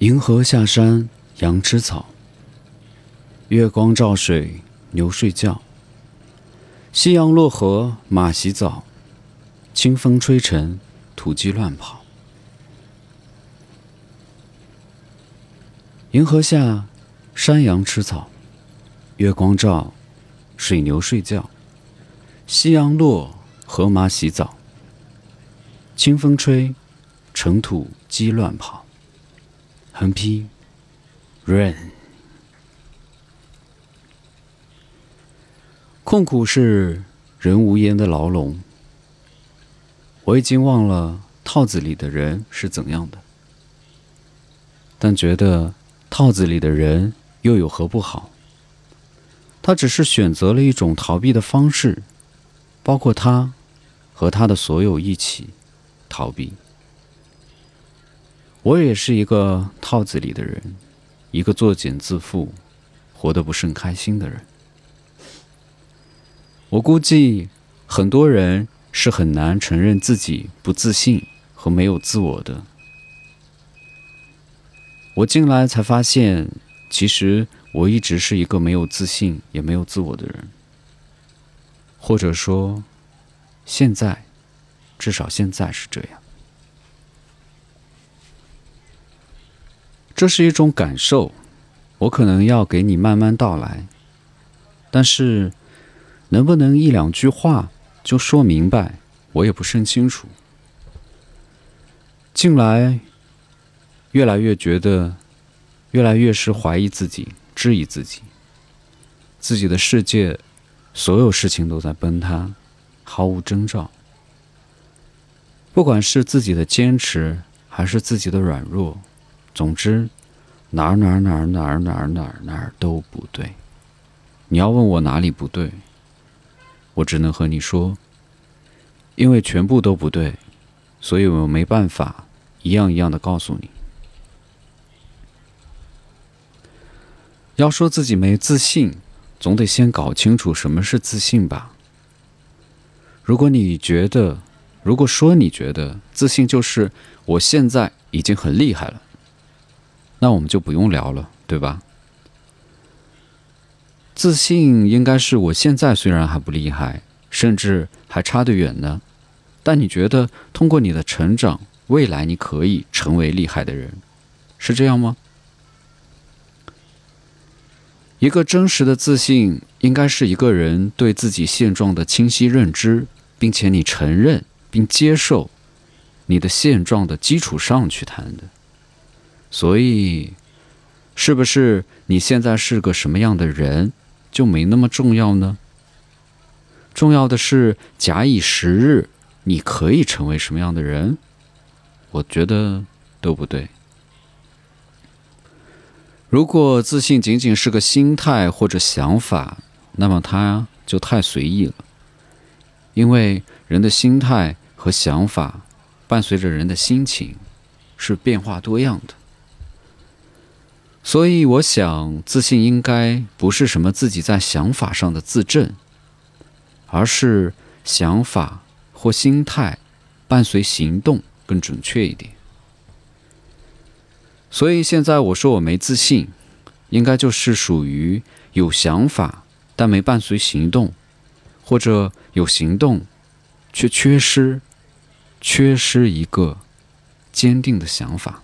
银河下山，羊吃草；月光照水，牛睡觉；夕阳落河，马洗澡；清风吹尘，土鸡乱跑。银河下，山羊吃草；月光照，水牛睡觉；夕阳落，河马洗澡；清风吹，尘土鸡乱跑。横批：rain。痛苦是人无言的牢笼。我已经忘了套子里的人是怎样的，但觉得套子里的人又有何不好？他只是选择了一种逃避的方式，包括他和他的所有一起逃避。我也是一个套子里的人，一个作茧自缚、活得不甚开心的人。我估计很多人是很难承认自己不自信和没有自我的。我进来才发现，其实我一直是一个没有自信也没有自我的人，或者说，现在，至少现在是这样。这是一种感受，我可能要给你慢慢道来。但是，能不能一两句话就说明白，我也不甚清楚。近来，越来越觉得，越来越是怀疑自己、质疑自己，自己的世界，所有事情都在崩塌，毫无征兆。不管是自己的坚持，还是自己的软弱。总之，哪儿哪儿哪儿哪儿哪儿哪儿哪儿都不对。你要问我哪里不对，我只能和你说，因为全部都不对，所以我没办法一样一样的告诉你。要说自己没自信，总得先搞清楚什么是自信吧。如果你觉得，如果说你觉得自信就是我现在已经很厉害了。那我们就不用聊了，对吧？自信应该是我现在虽然还不厉害，甚至还差得远呢，但你觉得通过你的成长，未来你可以成为厉害的人，是这样吗？一个真实的自信，应该是一个人对自己现状的清晰认知，并且你承认并接受你的现状的基础上去谈的。所以，是不是你现在是个什么样的人，就没那么重要呢？重要的是，假以时日，你可以成为什么样的人？我觉得都不对。如果自信仅仅是个心态或者想法，那么它就太随意了。因为人的心态和想法，伴随着人的心情，是变化多样的。所以，我想，自信应该不是什么自己在想法上的自证，而是想法或心态伴随行动更准确一点。所以，现在我说我没自信，应该就是属于有想法但没伴随行动，或者有行动却缺失，缺失一个坚定的想法。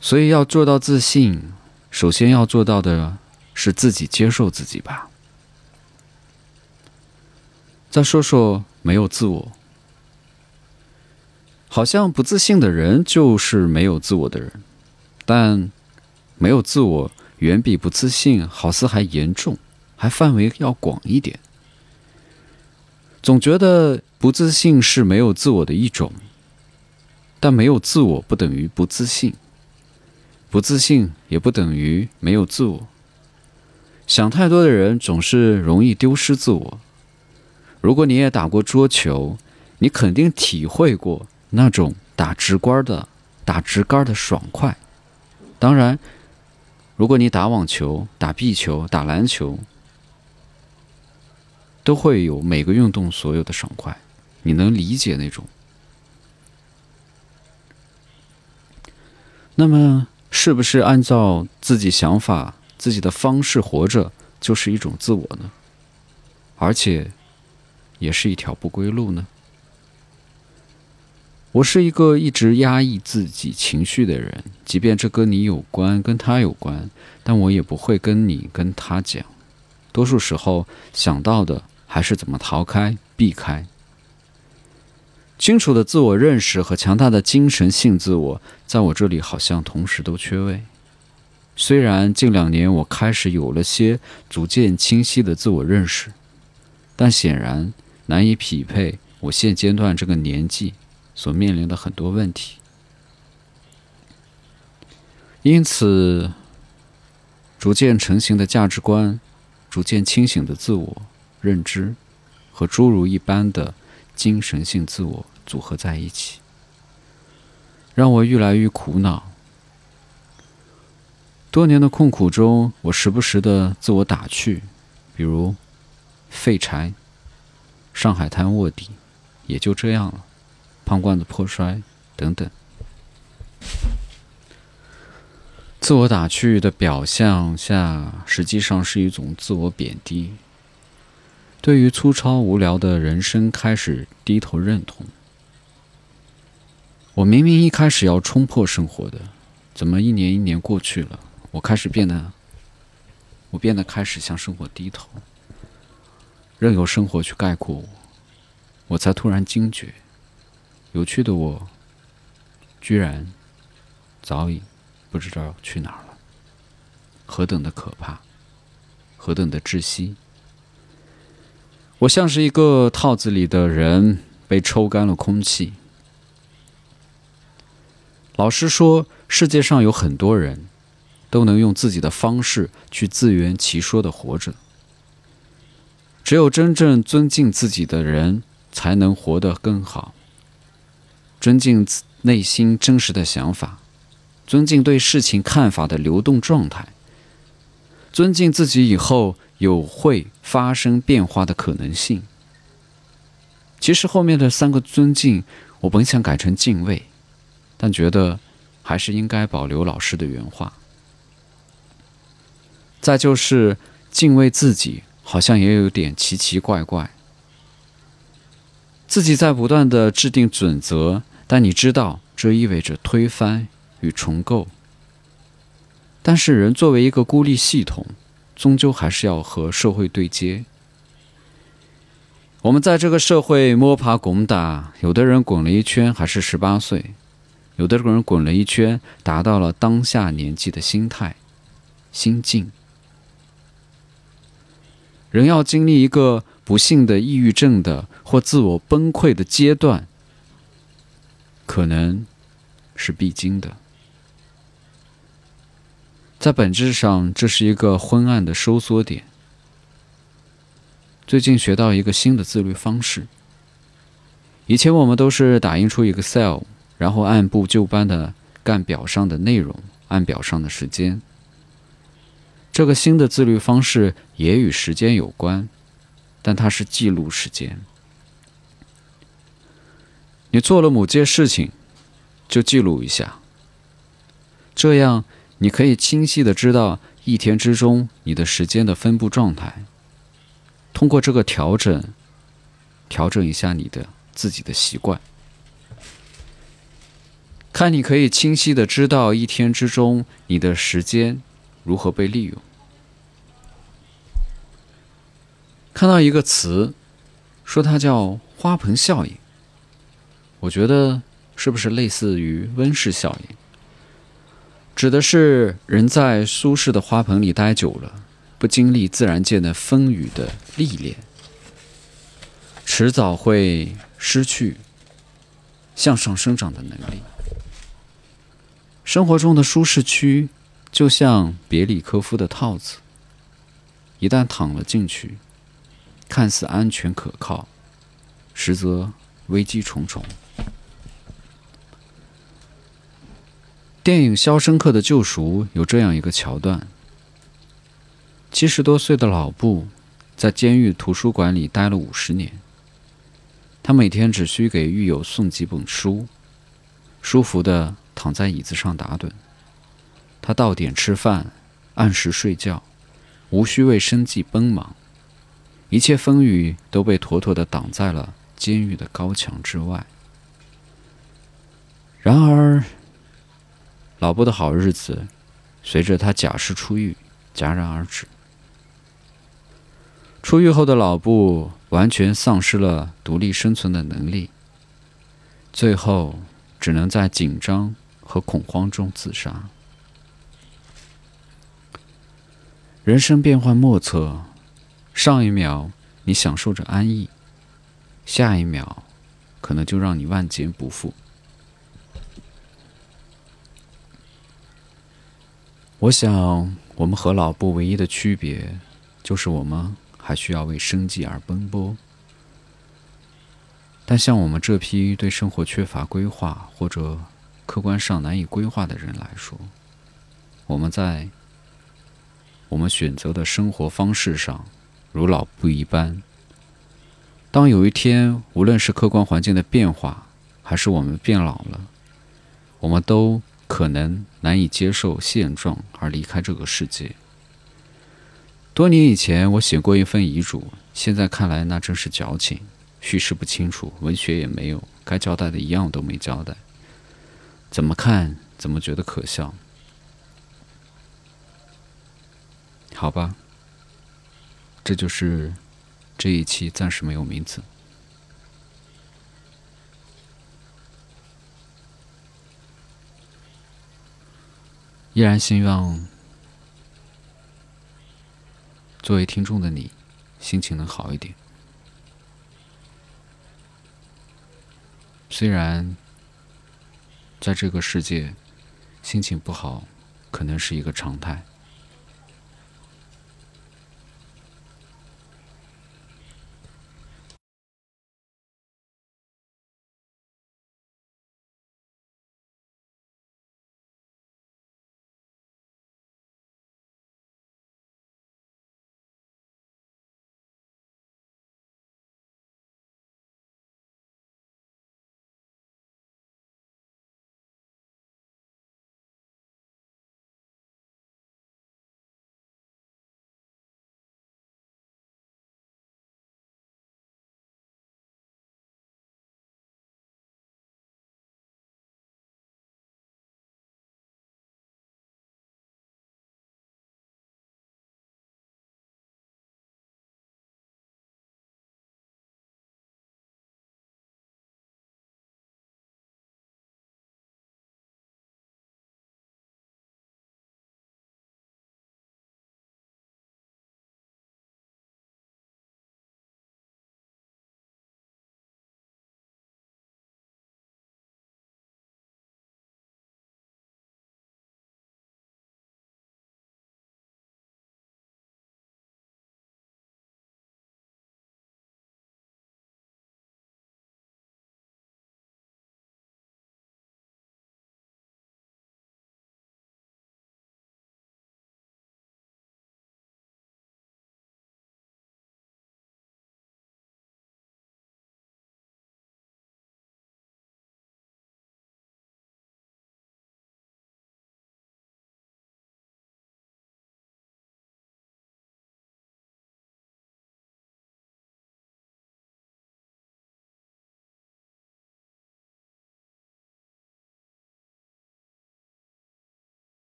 所以要做到自信，首先要做到的是自己接受自己吧。再说说没有自我，好像不自信的人就是没有自我的人，但没有自我远比不自信好似还严重，还范围要广一点。总觉得不自信是没有自我的一种，但没有自我不等于不自信。不自信也不等于没有自我。想太多的人总是容易丢失自我。如果你也打过桌球，你肯定体会过那种打直杆的、打直杆的爽快。当然，如果你打网球、打壁球、打篮球，都会有每个运动所有的爽快。你能理解那种。那么，是不是按照自己想法、自己的方式活着，就是一种自我呢？而且，也是一条不归路呢？我是一个一直压抑自己情绪的人，即便这跟你有关，跟他有关，但我也不会跟你跟他讲。多数时候想到的还是怎么逃开、避开。清楚的自我认识和强大的精神性自我，在我这里好像同时都缺位。虽然近两年我开始有了些逐渐清晰的自我认识，但显然难以匹配我现阶段这个年纪所面临的很多问题。因此，逐渐成型的价值观。逐渐清醒的自我认知和侏儒一般的精神性自我组合在一起，让我愈来愈苦恼。多年的困苦中，我时不时的自我打趣，比如“废柴”“上海滩卧底”，也就这样了，“胖罐子破摔”等等。自我打趣的表象下，实际上是一种自我贬低。对于粗糙无聊的人生，开始低头认同。我明明一开始要冲破生活的，怎么一年一年过去了，我开始变得，我变得开始向生活低头，任由生活去概括我。我才突然惊觉，有趣的我，居然早已。不知道去哪儿了，何等的可怕，何等的窒息！我像是一个套子里的人，被抽干了空气。老师说，世界上有很多人，都能用自己的方式去自圆其说的活着。只有真正尊敬自己的人，才能活得更好。尊敬内心真实的想法。尊敬对事情看法的流动状态，尊敬自己以后有会发生变化的可能性。其实后面的三个尊敬，我本想改成敬畏，但觉得还是应该保留老师的原话。再就是敬畏自己，好像也有点奇奇怪怪。自己在不断的制定准则，但你知道这意味着推翻。与重构，但是人作为一个孤立系统，终究还是要和社会对接。我们在这个社会摸爬滚打，有的人滚了一圈还是十八岁，有的人滚了一圈达到了当下年纪的心态、心境。人要经历一个不幸的抑郁症的或自我崩溃的阶段，可能是必经的。在本质上，这是一个昏暗的收缩点。最近学到一个新的自律方式。以前我们都是打印出 Excel，然后按部就班的干表上的内容，按表上的时间。这个新的自律方式也与时间有关，但它是记录时间。你做了某件事情，就记录一下，这样。你可以清晰的知道一天之中你的时间的分布状态。通过这个调整，调整一下你的自己的习惯，看你可以清晰的知道一天之中你的时间如何被利用。看到一个词，说它叫花盆效应，我觉得是不是类似于温室效应？指的是人在舒适的花盆里待久了，不经历自然界的风雨的历练，迟早会失去向上生长的能力。生活中的舒适区就像别里科夫的套子，一旦躺了进去，看似安全可靠，实则危机重重。电影《肖申克的救赎》有这样一个桥段：七十多岁的老布在监狱图书馆里待了五十年，他每天只需给狱友送几本书，舒服的躺在椅子上打盹。他到点吃饭，按时睡觉，无需为生计奔忙，一切风雨都被妥妥的挡在了监狱的高墙之外。然而，老布的好日子随着他假释出狱戛然而止。出狱后的老布完全丧失了独立生存的能力，最后只能在紧张和恐慌中自杀。人生变幻莫测，上一秒你享受着安逸，下一秒可能就让你万劫不复。我想，我们和老布唯一的区别，就是我们还需要为生计而奔波。但像我们这批对生活缺乏规划或者客观上难以规划的人来说，我们在我们选择的生活方式上，如老布一般。当有一天，无论是客观环境的变化，还是我们变老了，我们都。可能难以接受现状而离开这个世界。多年以前，我写过一份遗嘱，现在看来那真是矫情，叙事不清楚，文学也没有，该交代的一样都没交代。怎么看怎么觉得可笑。好吧，这就是这一期暂时没有名字。依然希望，作为听众的你，心情能好一点。虽然，在这个世界，心情不好可能是一个常态。